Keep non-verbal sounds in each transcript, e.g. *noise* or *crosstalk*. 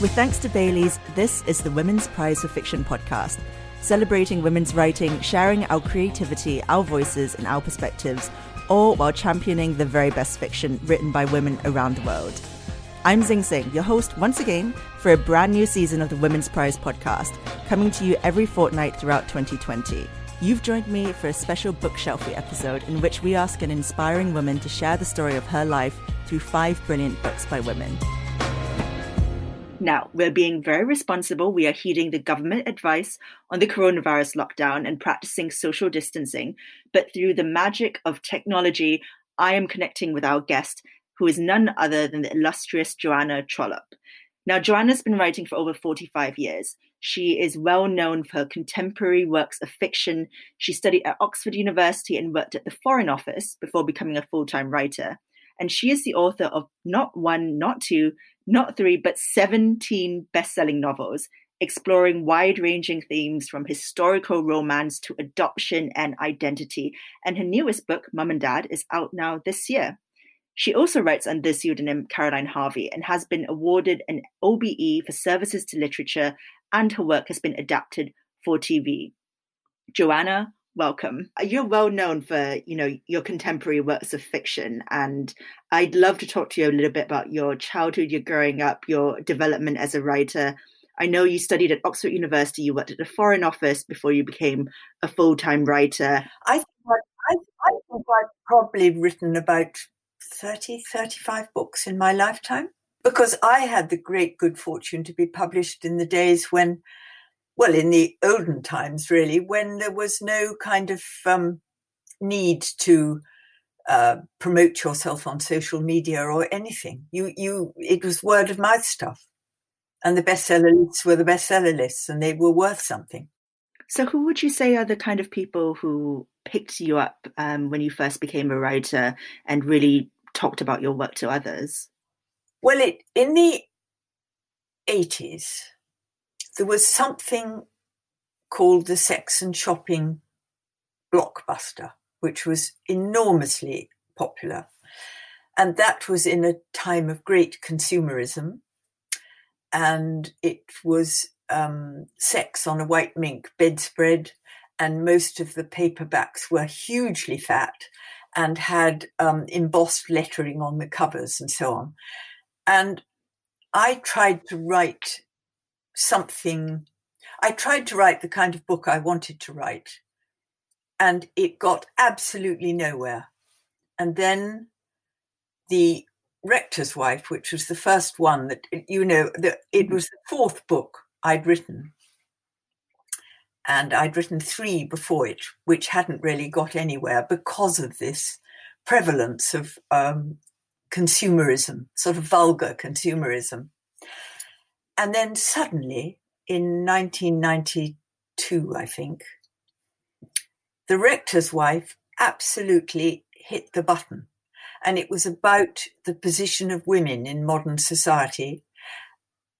With thanks to Bailey's, this is the Women's Prize for Fiction podcast, celebrating women's writing, sharing our creativity, our voices, and our perspectives, all while championing the very best fiction written by women around the world. I'm Zing Tsjeng, your host once again for a brand new season of the Women's Prize podcast, coming to you every fortnight throughout 2020. You've joined me for a special bookshelfy episode in which we ask an inspiring woman to share the story of her life through five brilliant books by women. Now, we're being very responsible. We are heeding the government advice on the coronavirus lockdown and practicing social distancing. But through the magic of technology, I am connecting with our guest, who is none other than the illustrious Joanna Trollope. Now, Joanna's been writing for over 45 years. She is well known for her contemporary works of fiction. She studied at Oxford University and worked at the Foreign Office before becoming a full time writer. And she is the author of not one, not two, not three, but 17 best selling novels, exploring wide ranging themes from historical romance to adoption and identity. And her newest book, Mum and Dad, is out now this year. She also writes under the pseudonym Caroline Harvey and has been awarded an OBE for services to literature, and her work has been adapted for TV. Joanna, welcome. You're well known for, you know, your contemporary works of fiction, and I'd love to talk to you a little bit about your childhood, your growing up, your development as a writer. I know you studied at Oxford University, you worked at the Foreign Office before you became a full time writer. I think, I, I think I've probably written about 30, 35 books in my lifetime because I had the great good fortune to be published in the days when, well, in the olden times, really, when there was no kind of um, need to uh, promote yourself on social media or anything. You, you, it was word of mouth stuff, and the bestseller lists were the bestseller lists, and they were worth something. So, who would you say are the kind of people who picked you up um, when you first became a writer and really talked about your work to others? Well, it in the eighties, there was something called the sex and shopping blockbuster, which was enormously popular. And that was in a time of great consumerism. And it was um, sex on a white mink bedspread. And most of the paperbacks were hugely fat and had um, embossed lettering on the covers and so on. And I tried to write something, I tried to write the kind of book I wanted to write, and it got absolutely nowhere. And then the rector's wife, which was the first one that, you know, that it mm-hmm. was the fourth book I'd written and I'd written three before it, which hadn't really got anywhere because of this prevalence of um, consumerism, sort of vulgar consumerism. And then suddenly, in 1992, I think, the rector's wife absolutely hit the button. And it was about the position of women in modern society.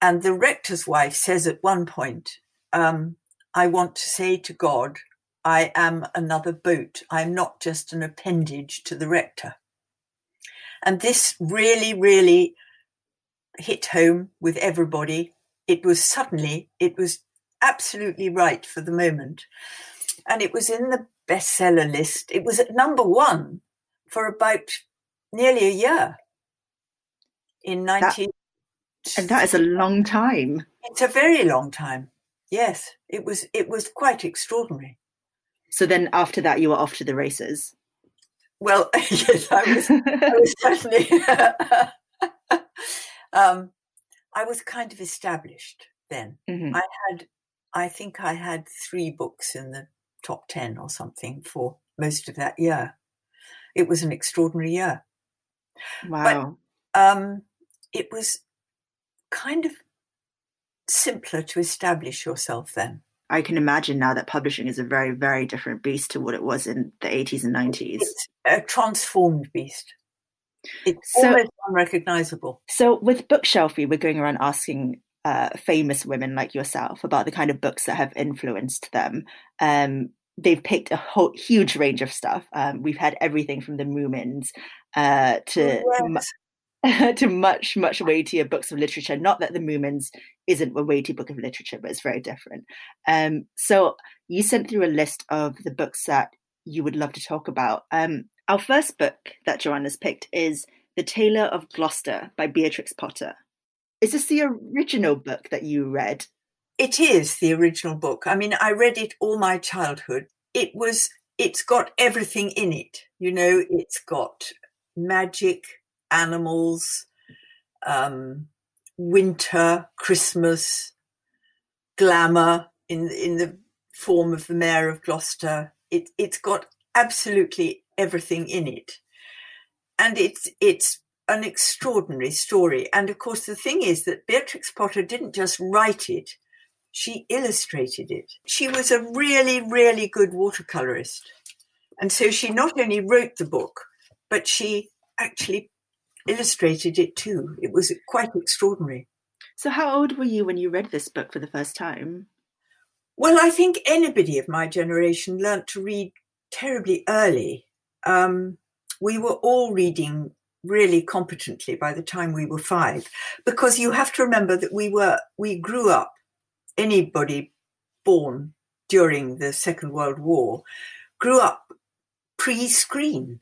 And the rector's wife says at one point, um, I want to say to God, I am another boat. I'm not just an appendage to the rector. And this really, really hit home with everybody. It was suddenly, it was absolutely right for the moment. And it was in the bestseller list. It was at number one for about nearly a year in 19. 19- and that is a long time. It's a very long time. Yes, it was. It was quite extraordinary. So then, after that, you were off to the races. Well, *laughs* yes, I was. I was *laughs* certainly. *laughs* um, I was kind of established then. Mm-hmm. I had, I think, I had three books in the top ten or something for most of that year. It was an extraordinary year. Wow. But, um, it was kind of simpler to establish yourself then. I can imagine now that publishing is a very, very different beast to what it was in the 80s and 90s. It's a transformed beast. It's so, almost unrecognizable. So, with Bookshelfy, we're going around asking uh, famous women like yourself about the kind of books that have influenced them. Um, they've picked a whole, huge range of stuff. Um, we've had everything from the Moomins uh, to. *laughs* To much, much weightier books of literature. Not that the Moomins isn't a weighty book of literature, but it's very different. Um, so you sent through a list of the books that you would love to talk about. Um, our first book that Joanna's picked is The Tailor of Gloucester by Beatrix Potter. Is this the original book that you read? It is the original book. I mean, I read it all my childhood. It was, it's got everything in it. You know, it's got magic, animals, um, winter, Christmas, glamour in in the form of the mayor of Gloucester. It it's got absolutely everything in it, and it's it's an extraordinary story. And of course, the thing is that Beatrix Potter didn't just write it; she illustrated it. She was a really really good watercolorist, and so she not only wrote the book, but she actually illustrated it too. It was quite extraordinary. So, how old were you when you read this book for the first time? Well, I think anybody of my generation learnt to read terribly early. Um, we were all reading really competently by the time we were five, because you have to remember that we were we grew up. Anybody born during the Second World War grew up pre-screen.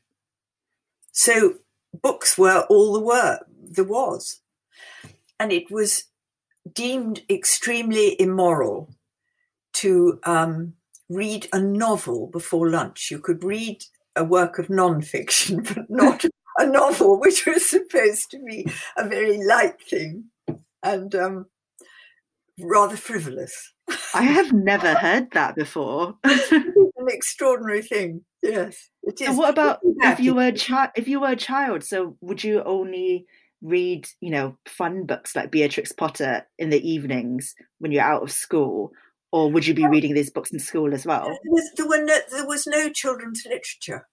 So books were all the were there was. And it was deemed extremely immoral to um, read a novel before lunch. You could read a work of non-fiction, *laughs* but not a novel, which was supposed to be a very light thing and um, rather frivolous. I have never heard that before. *laughs* an extraordinary thing. Yes, it is. And what about if you were a child? If you were a child, so would you only read, you know, fun books like Beatrix Potter in the evenings when you're out of school, or would you be reading these books in school as well? There was, there, were no, there was no children's literature.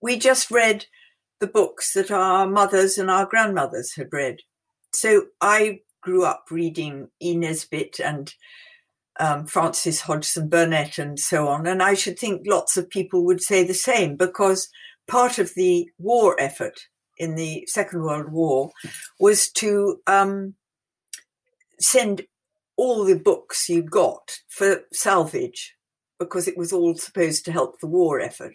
We just read the books that our mothers and our grandmothers had read. So I grew up reading E. Nesbit and um, Frances Hodgson Burnett and so on. And I should think lots of people would say the same because part of the war effort in the Second World War was to um, send all the books you got for salvage because it was all supposed to help the war effort.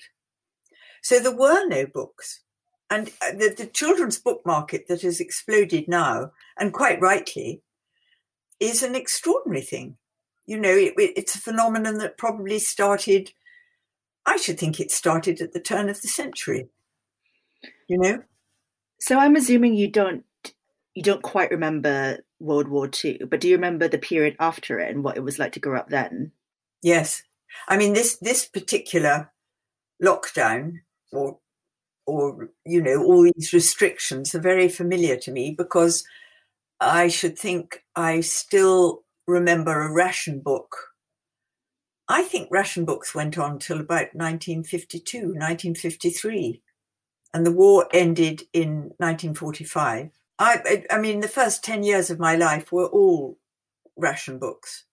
So there were no books. And uh, the, the children's book market that has exploded now, and quite rightly, is an extraordinary thing you know, it, it's a phenomenon that probably started, I should think it started at the turn of the century, you know? So I'm assuming you don't you don't quite remember World War II, but do you remember the period after it and what it was like to grow up then? Yes. I mean this this particular lockdown or or you know all these restrictions are very familiar to me because I should think I still remember a ration book. I think ration books went on till about 1952, 1953, and the war ended in 1945. I, I mean, the first 10 years of my life were all ration books.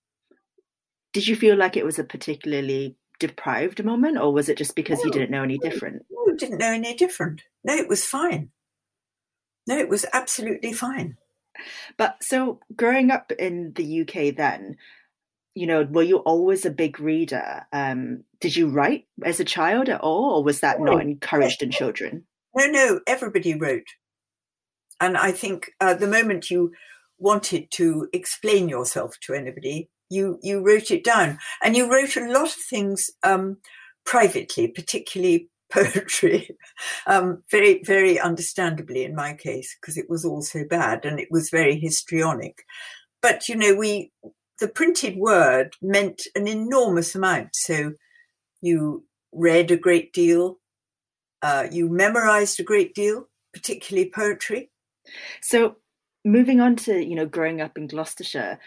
Did you feel like it was a particularly deprived moment, or was it just because no, you didn't know any different? No, didn't know any different. No, it was fine. No, it was absolutely fine. But so growing up in the UK then, you know, were you always a big reader? Um, did you write as a child at all, or was that not encouraged in *laughs* children? No, no, everybody wrote. And I think uh, the moment you wanted to explain yourself to anybody, you you wrote it down, and you wrote a lot of things um, privately, particularly *laughs* poetry, um, very, very understandably in my case, because it was all so bad and it was very histrionic. But, you know, we, the printed word meant an enormous amount. So you read a great deal, uh, you memorized a great deal, particularly poetry. So moving on to, you know, growing up in Gloucestershire,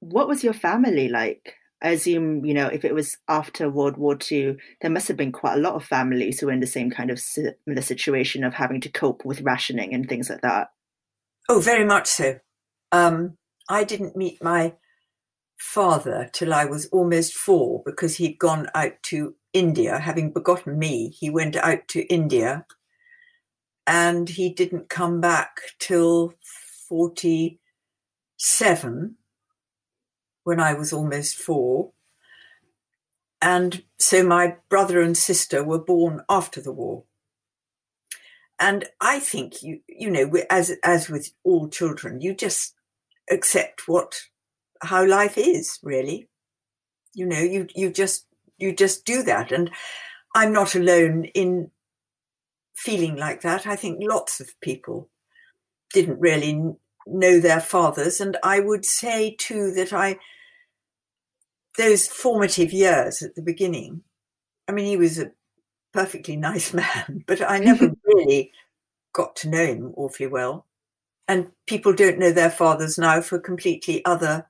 what was your family like? I assume, you know, if it was after World War II, there must have been quite a lot of families who were in the same kind of similar situation of having to cope with rationing and things like that. Oh, very much so. Um, I didn't meet my father till I was almost four because he'd gone out to India, having begotten me. He went out to India and he didn't come back till 47 when I was almost four. And so my brother and sister were born after the war. And I think you, you know, as as with all children, you just accept what how life is really. You know, you you just you just do that, and I'm not alone in feeling like that. I think lots of people didn't really know their fathers, and I would say too that I those formative years at the beginning. I mean, he was a perfectly *laughs* nice man, but I never *laughs* really got to know him awfully well. And people don't know their fathers now for completely other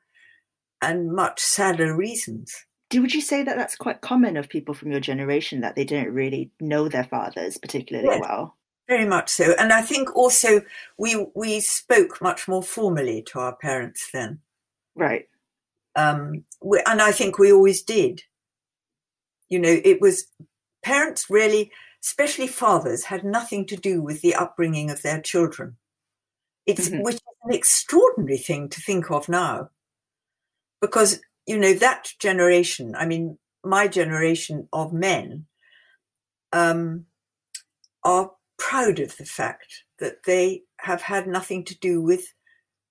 and much sadder reasons. Would you say that that's quite common of people from your generation that they don't really know their fathers particularly yes, well? Very much so. And I think also we we spoke much more formally to our parents then. Right. Um, we, and I think we always did. You know, it was parents really, especially fathers, had nothing to do with the upbringing of their children. It's mm-hmm. which is an extraordinary thing to think of now, because you know that generation. I mean, my generation of men um, are proud of the fact that they have had nothing to do with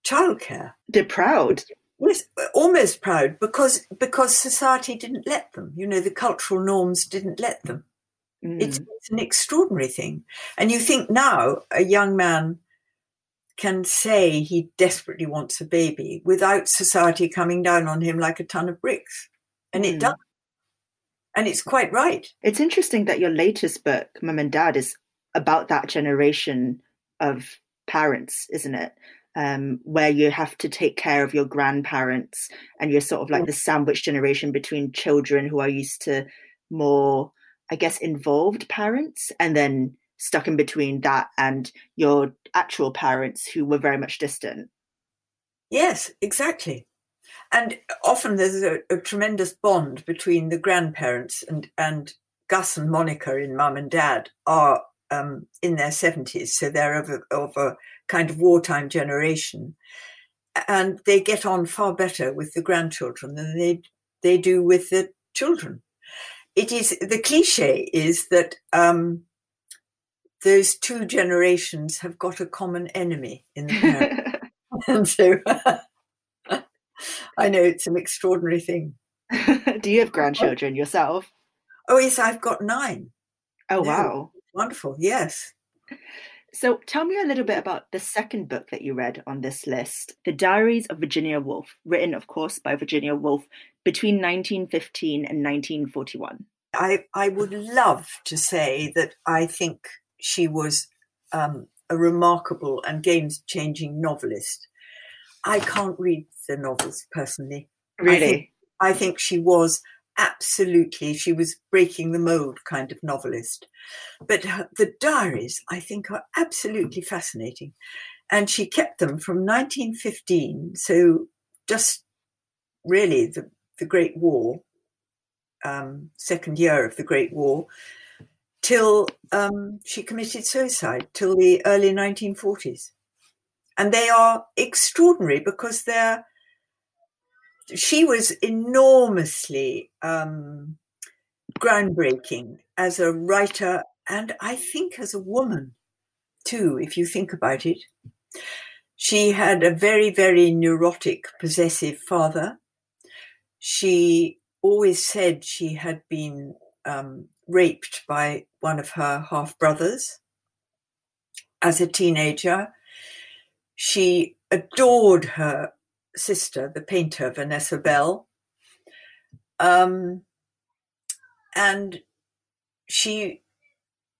childcare. They're proud. Yes, almost proud because because society didn't let them. You know, the cultural norms didn't let them. Mm. It's, it's an extraordinary thing. And you think now a young man can say he desperately wants a baby without society coming down on him like a ton of bricks. And mm. it does. And it's quite right. It's interesting that your latest book, Mum and Dad, is about that generation of parents, isn't it? um, where you have to take care of your grandparents and you're sort of like the sandwich generation between children who are used to more, I guess, involved parents and then stuck in between that and your actual parents who were very much distant. Yes, exactly. And often there's a, a tremendous bond between the grandparents and, and Gus and Monica in Mum and Dad are um, in their 70s, so they're of a, of a kind of wartime generation. And they get on far better with the grandchildren than they, they do with the children. It is the cliche is that um, those two generations have got a common enemy in the parent. *laughs* *laughs* and so *laughs* I know it's an extraordinary thing. do you have grandchildren yourself? Oh, yes, I've got nine. Oh, no. wow. Wonderful, yes. So tell me a little bit about the second book that you read on this list, The Diaries of Virginia Woolf, written, of course, by Virginia Woolf between 1915 and 1941. I, I would love to say that I think she was um, a remarkable and game changing novelist. I can't read the novels personally. Really? I think, I think she was absolutely, she was breaking the mold kind of novelist. But her, the diaries, I think, are absolutely fascinating. And she kept them from 1915, so just really the, the Great War, um, second year of the Great War, till um, she committed suicide, till the early 1940s. And they are extraordinary because they're she was enormously um, groundbreaking as a writer and I think as a woman too, if you think about it. She had a very, very neurotic, possessive father. She always said she had been um, raped by one of her half brothers as a teenager. She adored her sister, the painter Vanessa Bell. Um, and she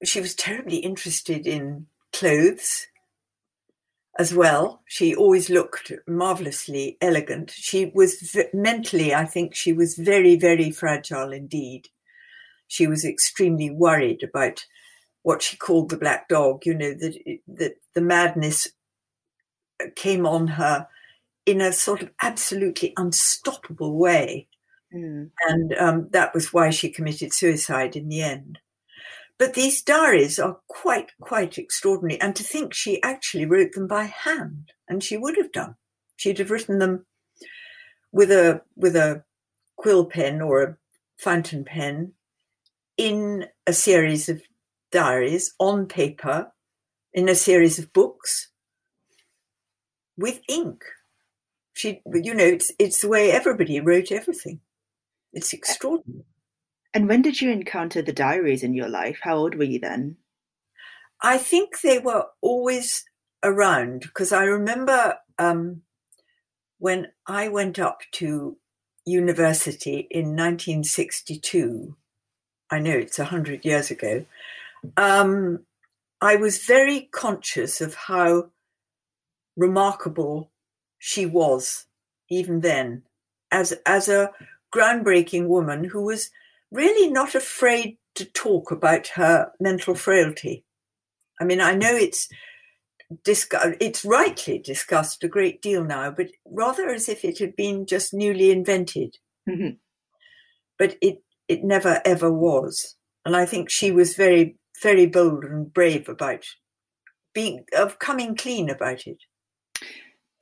she was terribly interested in clothes as well. She always looked marvelously elegant. She was mentally, I think, she was very, very fragile indeed. She was extremely worried about what she called the black dog. You know that that the madness came on her in a sort of absolutely unstoppable way. Mm. And um, that was why she committed suicide in the end. But these diaries are quite, quite extraordinary. And to think she actually wrote them by hand, and she would have done. She'd have written them with a with a quill pen or a fountain pen in a series of diaries on paper, in a series of books with ink. She, you know, it's it's the way everybody wrote everything. It's extraordinary. And when did you encounter the diaries in your life? How old were you then? I think they were always around because I remember um, when I went up to university in 1962. I know it's 100 years ago. Um, I was very conscious of how remarkable she was, even then, as, as a groundbreaking woman who was really not afraid to talk about her mental frailty. I mean, I know it's it's rightly discussed a great deal now, but rather as if it had been just newly invented. Mm-hmm. But it it never ever was, and I think she was very very bold and brave about being of coming clean about it.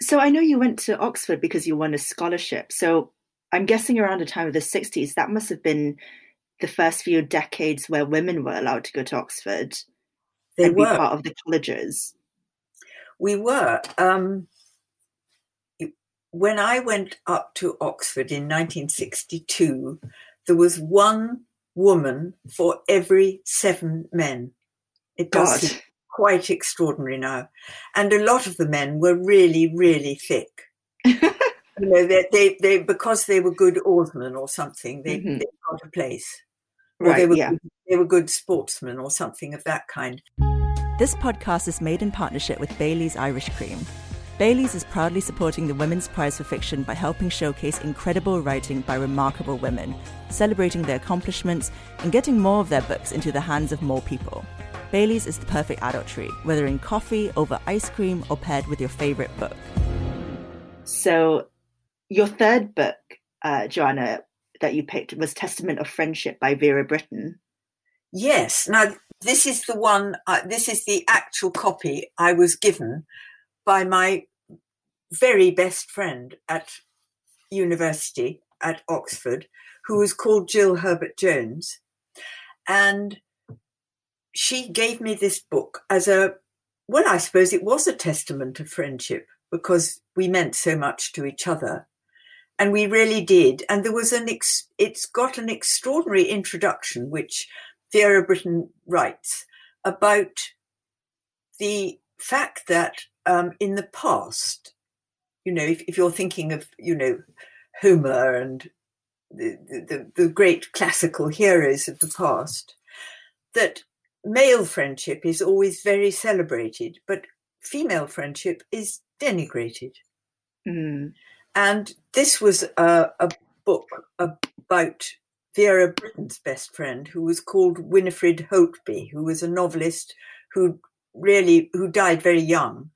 So I know you went to Oxford because you won a scholarship. So I'm guessing around the time of the 60s, that must have been the first few decades where women were allowed to go to Oxford They and be were. part of the colleges. We were. Um, when I went up to Oxford in 1962, there was one woman for every seven men. It does God. quite extraordinary now. And a lot of the men were really, really thick. *laughs* you know, they, they, they, because they were good oarsmen or something, they, Mhm. they got a place. Or they Right, were, yeah. they were good sportsmen or something of that kind. This podcast is made in partnership with Bailey's Irish Cream. Bailey's is proudly supporting the Women's Prize for Fiction by helping showcase incredible writing by remarkable women, celebrating their accomplishments, and getting more of their books into the hands of more people. Bailey's is the perfect adult treat, whether in coffee, over ice cream, or paired with your favorite book. So your third book, uh, Joanna, that you picked was Testament of Friendship by Vera Brittain. Yes. Now, this is the one, uh, this is the actual copy I was given by my very best friend at university at Oxford, who was called Jill Herbert Jones. And she gave me this book as a, well, I suppose it was a testament of friendship because we meant so much to each other. And we really did. And there was an, ex- it's got an extraordinary introduction, which Vera Brittain writes about the fact that um, in the past, you know, if, if you're thinking of, you know, Homer and the, the, the great classical heroes of the past, that male friendship is always very celebrated, but female friendship is denigrated. Mm. And this was a, a book about Vera Brittain's best friend, who was called Winifred Holtby, who was a novelist who really who died very young,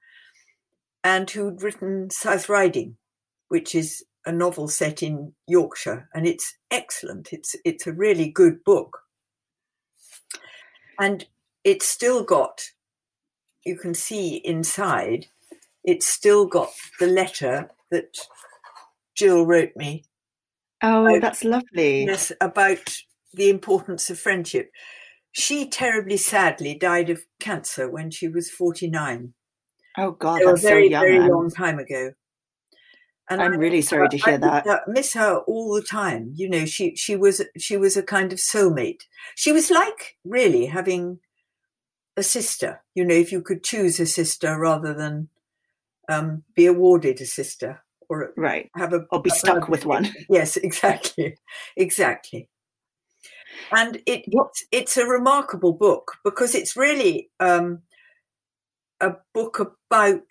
and who'd written South Riding, which is a novel set in Yorkshire, and it's excellent. It's it's a really good book, and it's still got. You can see inside. It's still got the letter that Jill wrote me Oh, I- that's lovely. yes, about the importance of friendship. She terribly sadly died of cancer when she was 49. Oh God, So a that's so very, young. very long time ago. And I'm I really sorry to hear I that. miss her- miss her all the time. You know, she she was she was a kind of soulmate. She was like really having a sister. You know, if you could choose a sister rather than um, be awarded a sister or Right. have a Or be a stuck brother. with one. *laughs* Yes, exactly, exactly. And it, it's it's a remarkable book because it's really um, a book about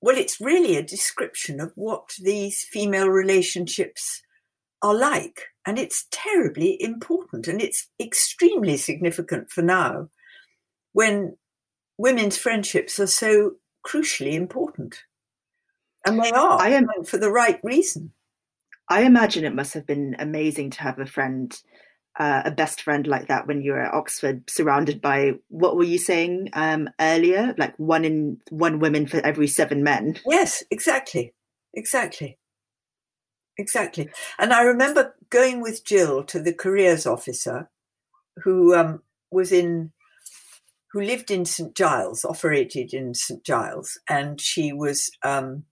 well, it's really a description of what these female relationships are like, and it's terribly important, and it's extremely significant for now, when women's friendships are so crucially important, and they are I am- for the right reason. I imagine it must have been amazing to have a friend uh, a best friend like that when you were at Oxford, surrounded by what were you saying um, earlier? Like one in one woman for every seven men. Yes, exactly, exactly, exactly. And I remember going with Jill to the careers officer, who um, was in, who lived in St Giles, operated in St Giles, and she was, um,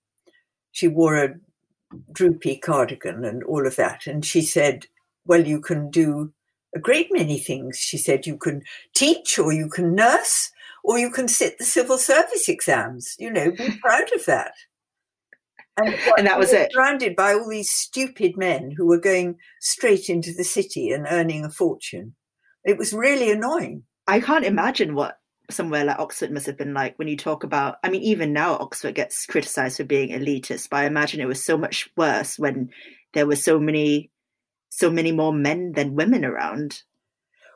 she wore a droopy cardigan and all of that, and she said well, you can do a great many things. She said you can teach or you can nurse or you can sit the civil service exams. You know, be *laughs* proud of that. And, and that was it. Surrounded by all these stupid men who were going straight into the city and earning a fortune. It was really annoying. I can't imagine what somewhere like Oxford must have been like when you talk about. I mean, even now Oxford gets criticised for being elitist, but I imagine it was so much worse when there were so many so many more men than women around.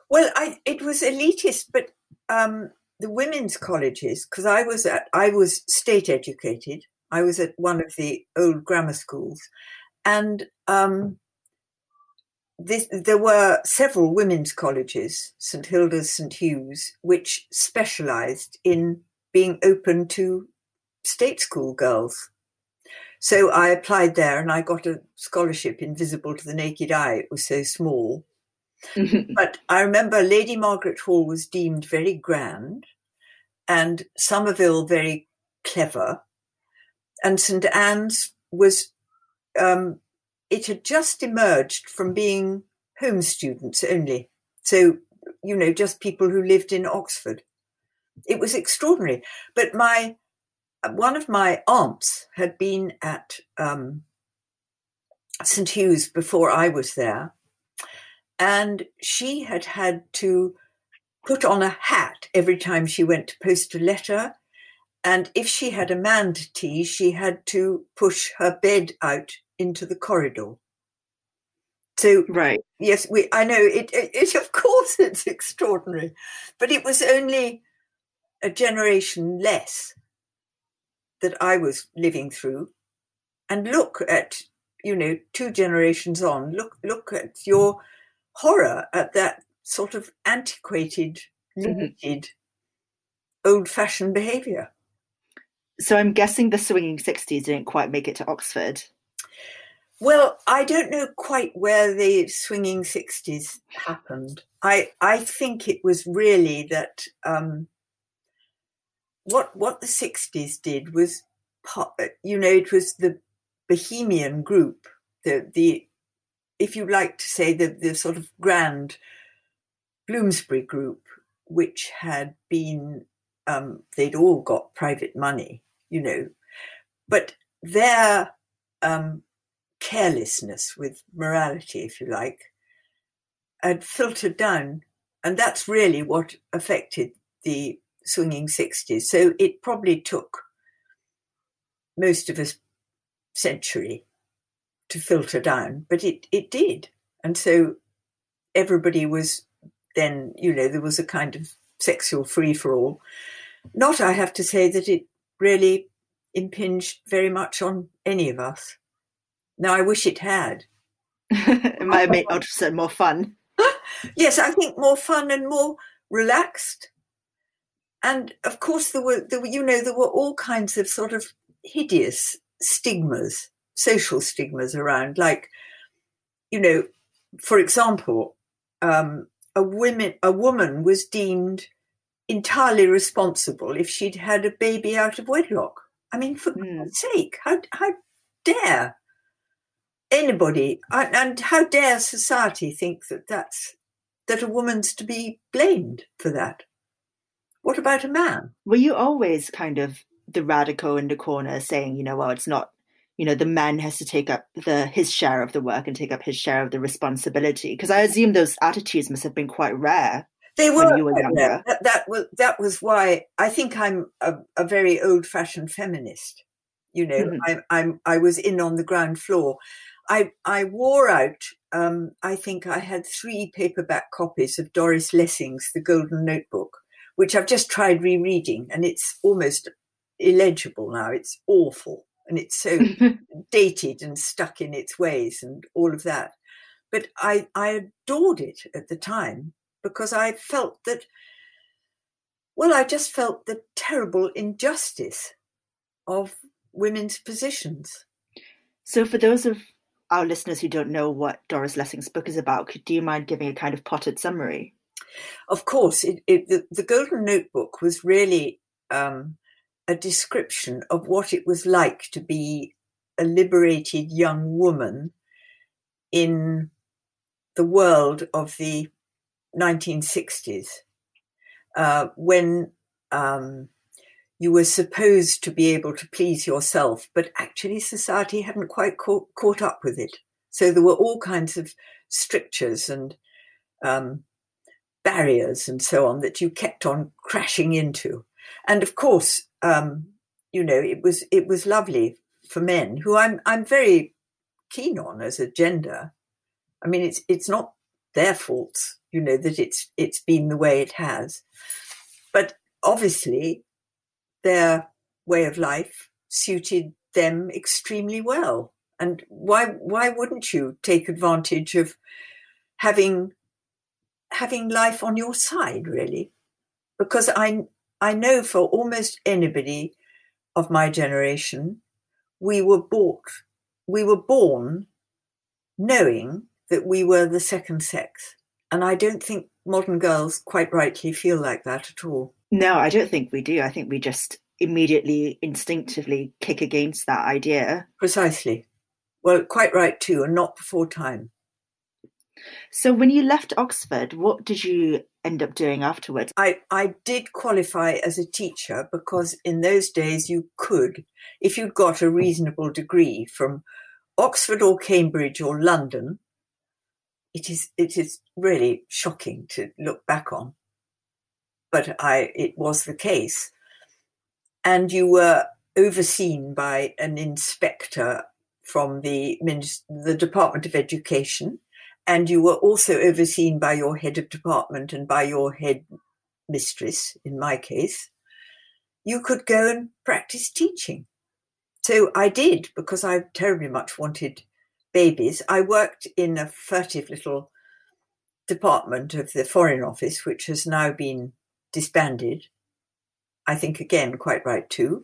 Well, I, it was elitist, but um, the women's colleges, because I was at, I was state educated. I was at one of the old grammar schools, and um, this, there were several women's colleges, St Hilda's, St Hugh's, which specialised in being open to state school girls. So I applied there and I got a scholarship invisible to the naked eye. It was so small. *laughs* but I remember Lady Margaret Hall was deemed very grand and Somerville very clever. And St Anne's was, um, it had just emerged from being home students only. So, you know, just people who lived in Oxford. It was extraordinary. But my one of my aunts had been at um, St Hugh's before I was there, and she had had to put on a hat every time she went to post a letter. And if she had a man to tea, she had to push her bed out into the corridor. So, right, yes, we. I know it, it, it. Of course, *laughs* it's extraordinary, but it was only a generation less that I was living through and look at, you know, two generations on, look look at your horror at that sort of antiquated, mm-hmm. limited, mm-hmm. old fashioned behaviour. So I'm guessing the swinging 60s didn't quite make it to Oxford. Well, I don't know quite where the swinging 60s happened. I, I think it was really that um, what what the 60s did was you know it was the bohemian group the the if you like to say the the sort of grand bloomsbury group which had been um, they'd all got private money you know. But their um, carelessness with morality if you like had filtered down and that's really what affected the swinging 60s. So it probably took most of a century to filter down, but it, it did. And so everybody was then, you know, there was a kind of sexual free for all. Not, I have to say, that it really impinged very much on any of us. Now, I wish it had. *laughs* it might have made it more fun. *laughs* yes, I think more fun and more relaxed and of course there were, there were you know there were all kinds of sort of hideous stigmas social stigmas around like you know for example um, a woman a woman was deemed entirely responsible if she'd had a baby out of wedlock i mean for mm. god's sake how how dare anybody and how dare society think that that's that a woman's to be blamed for that what about a man? Were you always kind of the radical in the corner saying, you know, well, it's not, you know, the man has to take up the his share of the work and take up his share of the responsibility? Because I assume those attitudes must have been quite rare. They were. You were younger. That, that, was that was why I think I'm a, a very old-fashioned feminist. You know, mm-hmm. I'm, I'm I was in on the ground floor. I I wore out. Um, I think I had three paperback copies of Doris Lessing's The Golden Notebook which I've just tried rereading, and it's almost illegible now. It's awful, and it's so *laughs* dated and stuck in its ways, and all of that. but I, I adored it at the time because I felt that, well, I just felt the terrible injustice of women's positions. So, for those of our listeners who don't know what Doris Lessing's book is about, do you mind giving a kind of potted summary? Of course, it, it, the, the, Golden Notebook was really um, a description of what it was like to be a liberated young woman in the world of the 1960s, uh, when um, you were supposed to be able to please yourself, but actually society hadn't quite caught, caught up with it. So there were all kinds of strictures and um, barriers and so on that you kept on crashing into. And of course, um, you know, it was it was lovely for men who I'm I'm very keen on as a gender. I mean, it's it's not their fault, you know, that it's it's been the way it has, but obviously, their way of life suited them extremely well. And why why wouldn't you take advantage of having having life on your side, really? Because I I know for almost anybody of my generation, we were bought, we were born knowing that we were the second sex. And I don't think modern girls quite rightly feel like that at all. No, I don't think we do. I think we just immediately, instinctively kick against that idea. Precisely. Well, quite right too, and not before time. So, when you left Oxford, what did you end up doing afterwards? I, I did qualify as a teacher because in those days you could, if you'd got a reasonable degree from Oxford or Cambridge or London, it is it is really shocking to look back on. But I it was the case. And you were overseen by an inspector from the the Department of Education and you were also overseen by your head of department and by your head mistress, in my case, you could go and practice teaching. So I did because I terribly much wanted babies. I worked in a furtive little department of the Foreign Office, which has now been disbanded. I think, again, quite right too.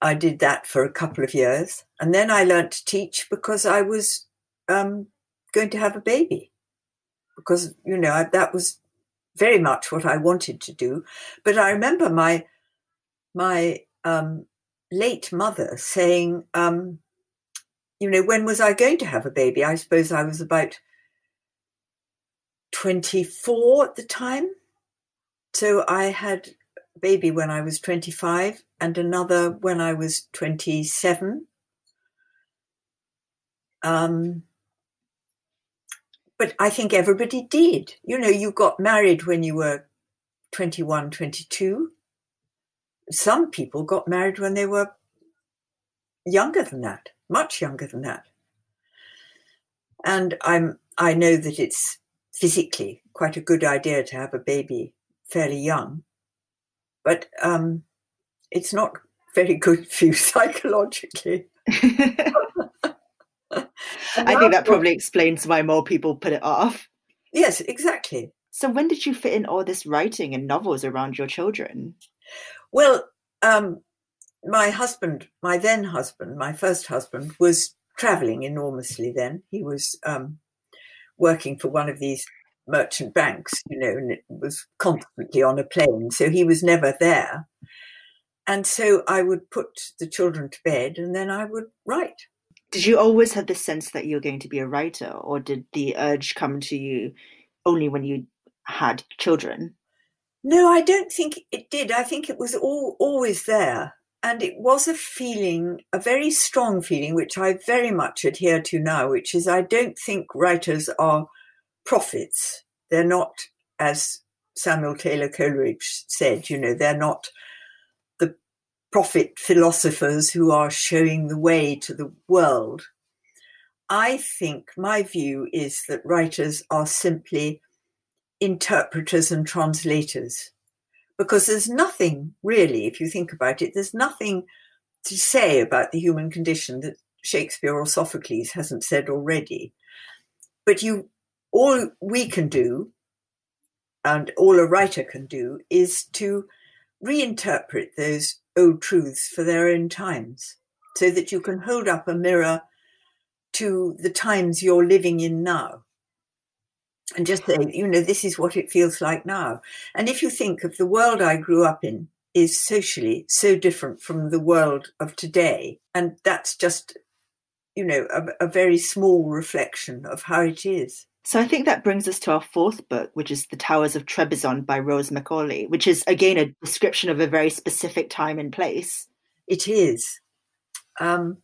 I did that for a couple of years. And then I learned to teach because I was um, going to have a baby because you know I, that was very much what I wanted to do. But I remember my my um, late mother saying, um, you know, when was I going to have a baby? I suppose I was about 24 at the time. So I had a baby when I was 25 and another when I was 27. Um, but I think everybody did. You know, you got married when you were 21, 22. Some people got married when they were younger than that, much younger than that. And I'm I know that it's physically quite a good idea to have a baby fairly young, but um, it's not very good for you *laughs* psychologically. *laughs* *laughs* I think that probably explains why more people put it off. Yes, exactly. So, when did you fit in all this writing and novels around your children? Well, um, my husband, my then husband, my first husband, was traveling enormously then. He was um, working for one of these merchant banks, you know, and it was constantly on a plane. So he was never there. And so I would put the children to bed and then I would write. Did you always have the sense that you're going to be a writer, or did the urge come to you only when you had children? No, I don't think it did. I think it was all always there. And it was a feeling, a very strong feeling, which I very much adhere to now, which is I don't think writers are prophets. They're not, as Samuel Taylor Coleridge said, you know, they're not prophet philosophers who are showing the way to the world. I think my view is that writers are simply interpreters and translators because there's nothing really, if you think about it, there's nothing to say about the human condition that Shakespeare or Sophocles hasn't said already. but you all we can do and all a writer can do is to reinterpret those old truths for their own times so that you can hold up a mirror to the times you're living in now and just say, you know, this is what it feels like now. And if you think of the world I grew up in is socially so different from the world of today, and that's just, you know, a, a very small reflection of how it is. So I think that brings us to our fourth book, which is The Towers of Trebizond by Rose Macaulay, which is again a description of a very specific time and place. It is. Um,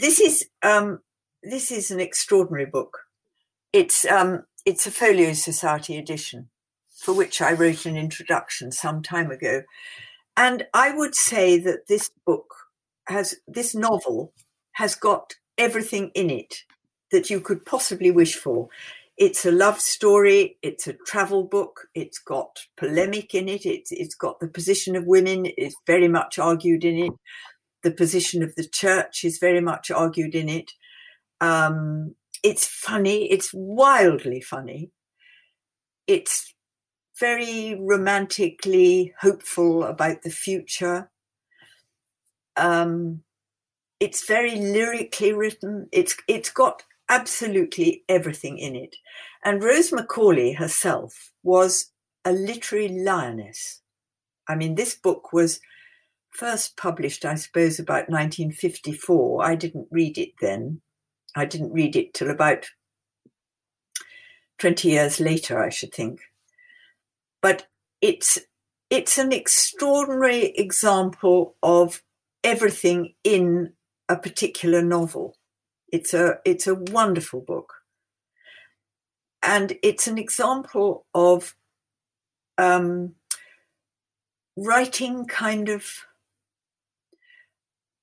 this is um, this is an extraordinary book. It's um, it's a Folio Society edition, for which I wrote an introduction some time ago, and I would say that this book has this novel has got everything in it that you could possibly wish for. It's a love story. It's a travel book. It's got polemic in it. It's, it's got the position of women is very much argued in it. The position of the church is very much argued in it. Um, it's funny. It's wildly funny. It's very romantically hopeful about the future. Um, it's very lyrically written. It's it's got absolutely everything in it. And Rose Macaulay herself was a literary lioness. I mean, this book was first published, I suppose, about 1954. I didn't read it then. I didn't read it till about 20 years later, I should think. But it's it's an extraordinary example of everything in a particular novel. It's a it's a wonderful book, and it's an example of um, writing kind of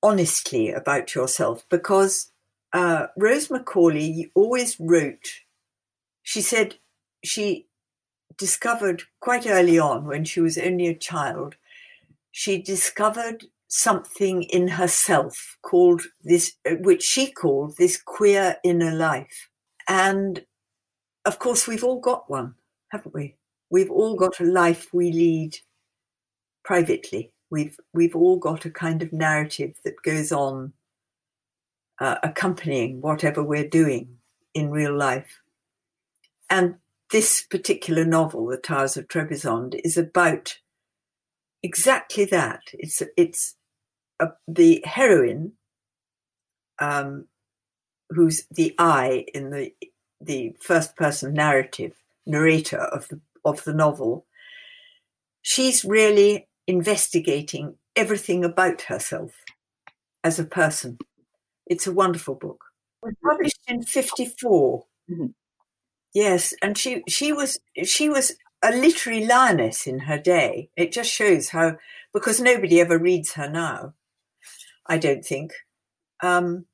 honestly about yourself because uh, Rose Macaulay always wrote. She said she discovered quite early on when she was only a child. She discovered something in herself called this, which she called this queer inner life. And of course, we've all got one, haven't we? We've all got a life we lead privately. We've we've all got a kind of narrative that goes on, uh, accompanying whatever we're doing in real life. And this particular novel, The Towers of Trebizond, is about exactly that. It's it's uh, the heroine, um, who's the I in the the first person narrative narrator of the of the novel, she's really investigating everything about herself as a person. It's a wonderful book. It was published in '54. Mm-hmm. Yes, and she she was she was a literary lioness in her day. It just shows how because nobody ever reads her now. I don't think. Um,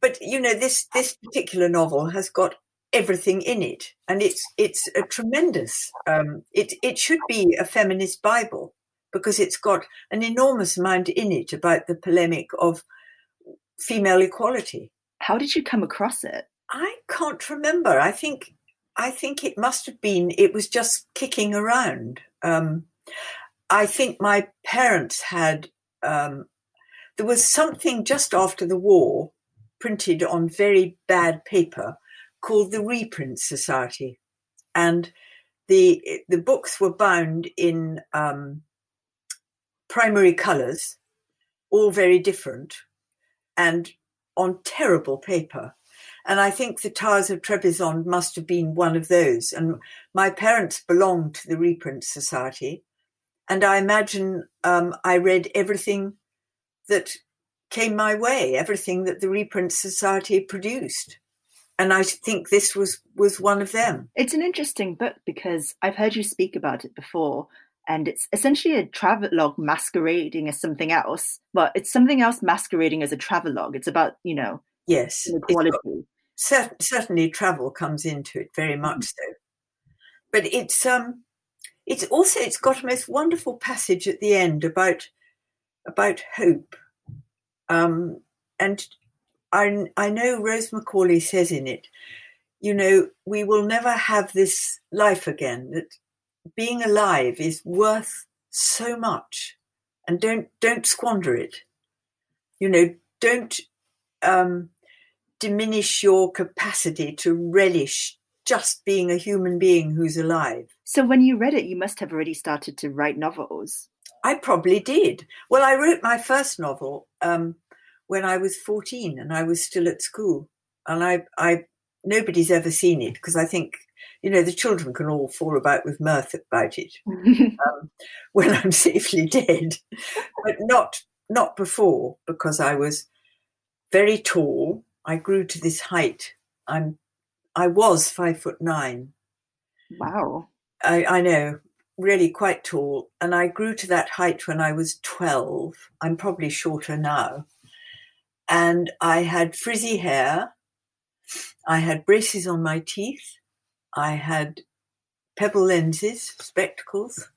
but you know, this this particular novel has got everything in it, and it's it's a tremendous. Um, it it should be a feminist Bible because it's got an enormous amount in it about the polemic of female equality. How did you come across it? I can't remember. I think I think it must have been. It was just kicking around. Um, I think my parents had um, there was something just after the war printed on very bad paper called the Reprint Society. And the, the books were bound in um, primary colours, all very different, and on terrible paper. And I think the Towers of Trebizond must have been one of those. And my parents belonged to the Reprint Society. And I imagine um, I read everything that came my way, everything that the Reprint Society produced. And I think this was, was one of them. It's an interesting book because I've heard you speak about it before, and it's essentially a travelogue masquerading as something else. But it's something else masquerading as a travelogue. It's about, you know, yes, inequality. Got, certainly travel comes into it very much mm-hmm. so. But it's um it's also it's got a most wonderful passage at the end about about hope. Um, and I, I know Rose Macaulay says in it, you know, we will never have this life again. That being alive is worth so much, and don't don't squander it. You know, don't um, diminish your capacity to relish just being a human being who's alive. So, when you read it, you must have already started to write novels. I probably did. Well, I wrote my first novel um, when I was 14 and I was still at school. And I, I nobody's ever seen it because I think, you know, the children can all fall about with mirth about it *laughs* um, when I'm *laughs* safely dead, but not not before because I was very tall. I grew to this height. I'm I was five foot nine. Wow. I, I know, really quite tall. And I grew to that height when I was 12. I'm probably shorter now. And I had frizzy hair. I had braces on my teeth. I had pebble lenses, spectacles.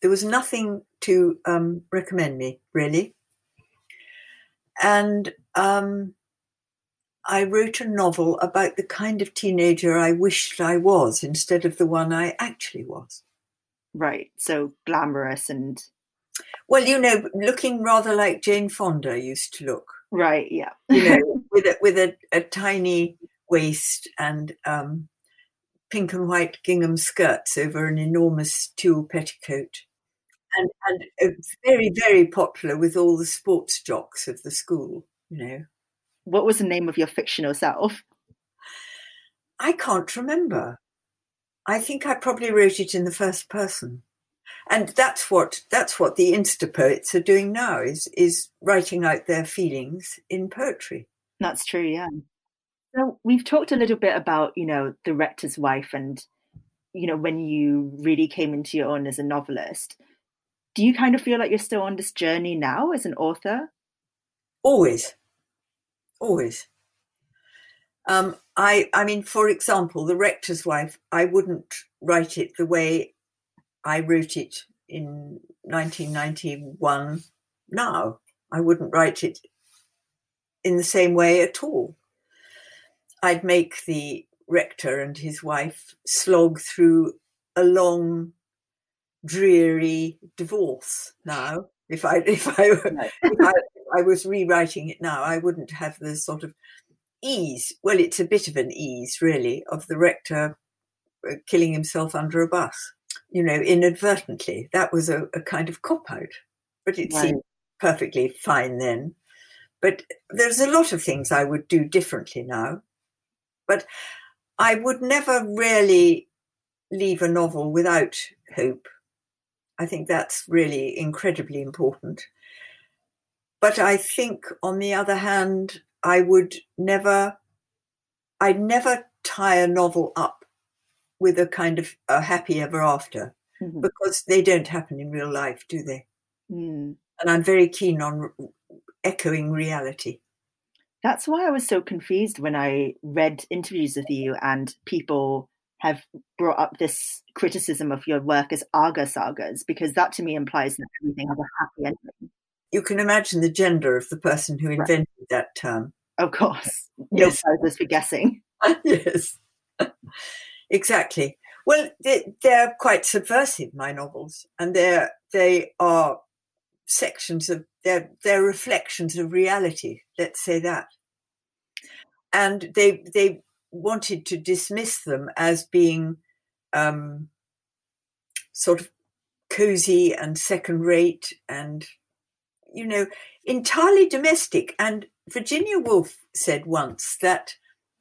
There was nothing to um, recommend me, really. And um, I wrote a novel about the kind of teenager I wished I was instead of the one I actually was. Right. So glamorous and. Well, you know, looking rather like Jane Fonda used to look. Right. Yeah. you know, *laughs* with a, with a, a tiny waist and um, pink and white gingham skirts over an enormous tulle petticoat. And, and very, very popular with all the sports jocks of the school, you know what was the name of your fictional self? I can't remember. I think I probably wrote it in the first person. And that's what that's what the Insta poets are doing now is is writing out their feelings in poetry. That's true, yeah. So we've talked a little bit about, you know, the rector's wife and you know, when you really came into your own as a novelist. Do you kind of feel like you're still on this journey now as an author? Always always. Um, I, I mean, for example, the rector's wife. I wouldn't write it the way I wrote it in 1991. Now, I wouldn't write it in the same way at all. I'd make the rector and his wife slog through a long, dreary divorce now. If I *laughs* if I, if I I was rewriting it now, I wouldn't have the sort of ease. Well, it's a bit of an ease, really, of the rector uh, killing himself under a bus, you know, inadvertently. That was a, a kind of cop out, but it right. seemed perfectly fine then. But there's a lot of things I would do differently now. But I would never really leave a novel without hope. I think that's really incredibly important. But I think, on the other hand, I would never, I'd never tie a novel up with a kind of a happy ever after mm-hmm. because they don't happen in real life, do they? Mm. And I'm very keen on echoing reality. That's why I was so confused when I read interviews with you and people have brought up this criticism of your work as Aga sagas, because that to me implies that everything has a happy ending you can imagine the gender of the person who invented right. that term. Of course. *laughs* Yes. No prizes for guessing. *laughs* yes. *laughs* exactly. Well, they, they're quite subversive, my novels, and they're they are sections of they're they're reflections of reality. Let's say that. And they they wanted to dismiss them as being um, sort of cozy and second rate and you know, entirely domestic. And Virginia Woolf said once that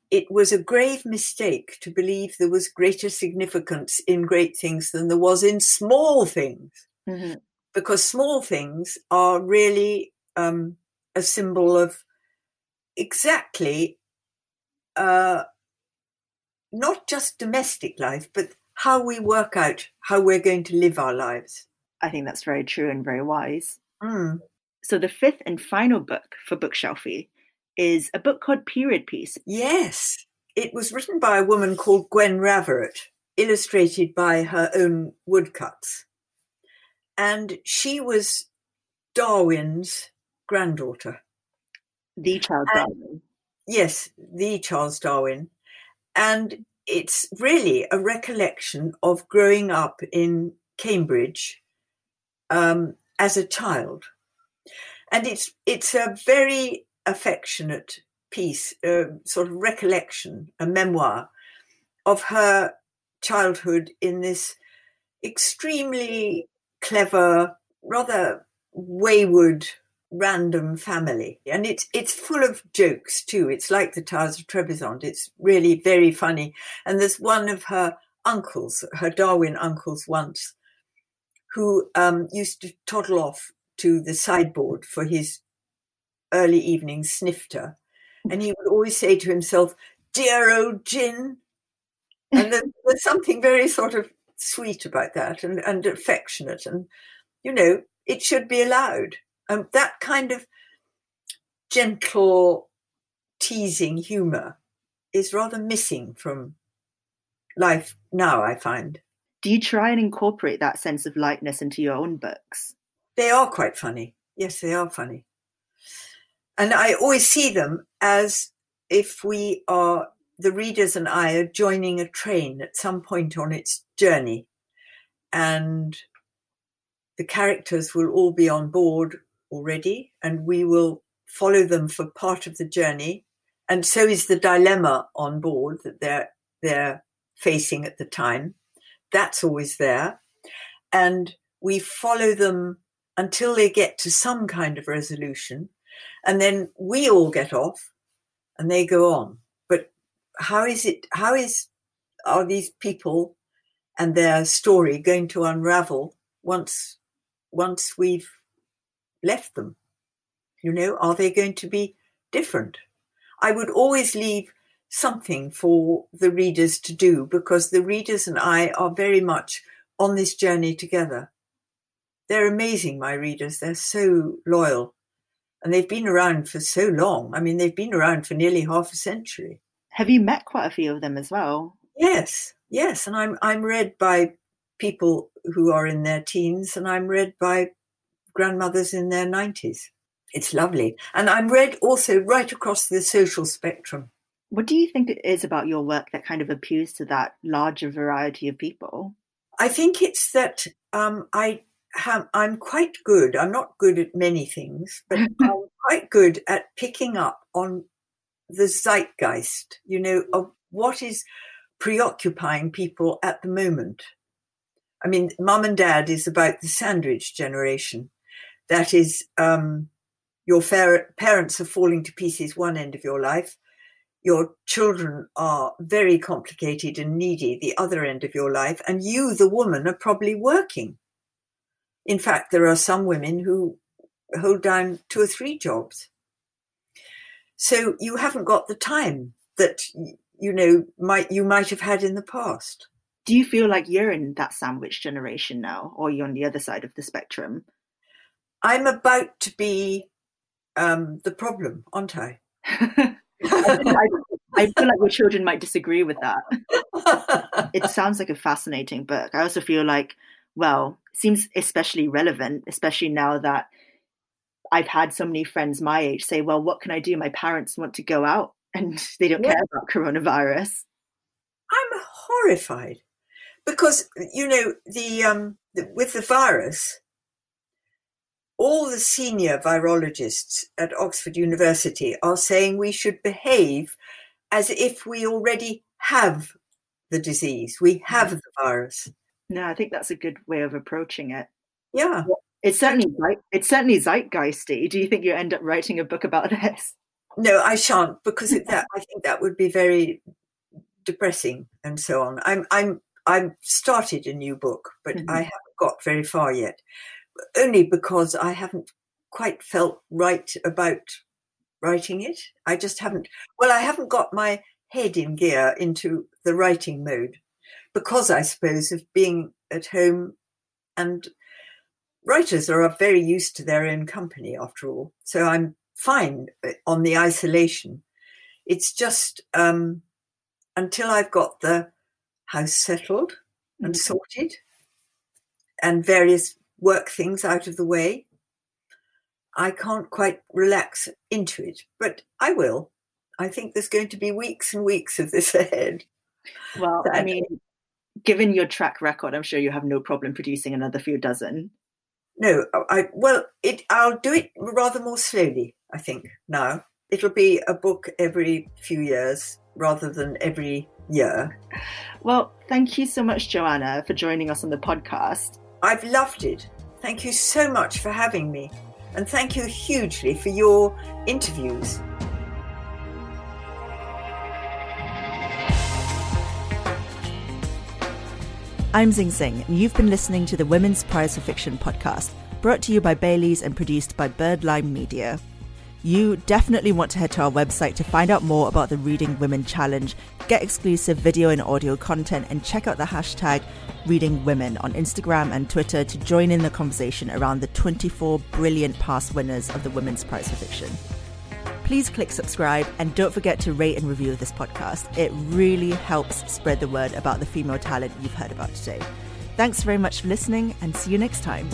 it was a grave mistake to believe there was greater significance in great things than there was in small things. Mm-hmm. Because small things are really um, a symbol of exactly uh, not just domestic life, but how we work out how we're going to live our lives. I think that's very true and very wise. Mm. So the fifth and final book for Bookshelfie is a book called Period Piece. Yes. It was written by a woman called Gwen Raverat, illustrated by her own woodcuts. And she was Darwin's granddaughter. The Charles Darwin. Yes, the Charles Darwin. And it's really a recollection of growing up in Cambridge um, as a child. And it's it's a very affectionate piece, a sort of recollection, a memoir of her childhood in this extremely clever, rather wayward, random family. And it's it's full of jokes too. It's like the Towers of Trebizond. It's really very funny. And there's one of her uncles, her Darwin uncles once, who um, used to toddle off to the sideboard for his early evening snifter. And he would always say to himself, Dear old gin. And there's, there's something very sort of sweet about that and, and affectionate. And, you know, it should be allowed. And that kind of gentle, teasing humor is rather missing from life now, I find. Do you try and incorporate that sense of lightness into your own books? They are quite funny. Yes, they are funny. And I always see them as if we are, the readers and I are joining a train at some point on its journey. And the characters will all be on board already, and we will follow them for part of the journey. And so is the dilemma on board that they're, they're facing at the time. That's always there. And we follow them until they get to some kind of resolution and then we all get off and they go on. But how is it, how is, are these people and their story going to unravel once, once we've left them? You know, are they going to be different? I would always leave something for the readers to do because the readers and I are very much on this journey together. They're amazing, my readers. They're so loyal and they've been around for so long. I mean, they've been around for nearly half a century. Have you met quite a few of them as well? Yes, yes, and I'm I'm read by people who are in their teens, and I'm read by grandmothers in their nineties. It's lovely, and I'm read also right across the social spectrum. What do you think it is about your work that kind of appeals to that larger variety of people? I think it's that um, I I'm quite good. I'm not good at many things, but *laughs* I'm quite good at picking up on the zeitgeist, you know, of what is preoccupying people at the moment. I mean, mum and dad is about the sandwich generation. That is, um, your parents are falling to pieces one end of your life. Your children are very complicated and needy the other end of your life. And you, the woman, are probably working. In fact, there are some women who hold down two or three jobs. So you haven't got the time that you know might you might have had in the past. Do you feel like you're in that sandwich generation now, or you're on the other side of the spectrum? I'm about to be um, the problem, aren't I? I, *laughs* I feel like your children might disagree with that. *laughs* it sounds like a fascinating book. I also feel like, well, seems especially relevant, especially now that I've had so many friends my age say, well, what can I do? My parents want to go out *laughs* and they don't yeah. care about coronavirus. I'm horrified because, you know, the, um, the, with the virus, all the senior virologists at Oxford University are saying we should behave as if we already have the disease, we have the virus. No, I think that's a good way of approaching it. Yeah. It's certainly it's certainly zeitgeisty. Do you think you end up writing a book about *laughs* this? No, I shan't because that *laughs* I think that would be very depressing and so on. I'm I'm I've started a new book, but mm-hmm. I haven't got very far yet. Only because I haven't quite felt right about writing it. I just haven't well, I haven't got my head in gear into the writing mode because I suppose of being at home and writers are very used to their own company after all. So I'm fine uh, on the isolation. It's just um, until I've got the house settled and mm-hmm. sorted and various work things out of the way, I can't quite relax into it, but I will. I think there's going to be weeks and weeks of this *laughs* ahead. Well, I mean, given your track record, I'm sure you have no problem producing another few dozen. No, I well, it I'll do it rather more slowly. I think now it'll be a book every few years rather than every year. Well, thank you so much, Joanna, for joining us on the podcast. I've loved it. Thank you so much for having me, and thank you hugely for your interviews. I'm Zing Tsjeng, and you've been listening to the Women's Prize for Fiction podcast, brought to you by Bailey's and produced by Birdlime Media. You definitely want to head to our website to find out more about the Reading Women Challenge, get exclusive video and audio content, and check out the hashtag Reading Women on Instagram and Twitter to join in the conversation around the 24 brilliant past winners of the Women's Prize for Fiction please click subscribe and don't forget to rate and review this podcast. It really helps spread the word about the female talent you've heard about today. Thanks very much for listening and see you next time.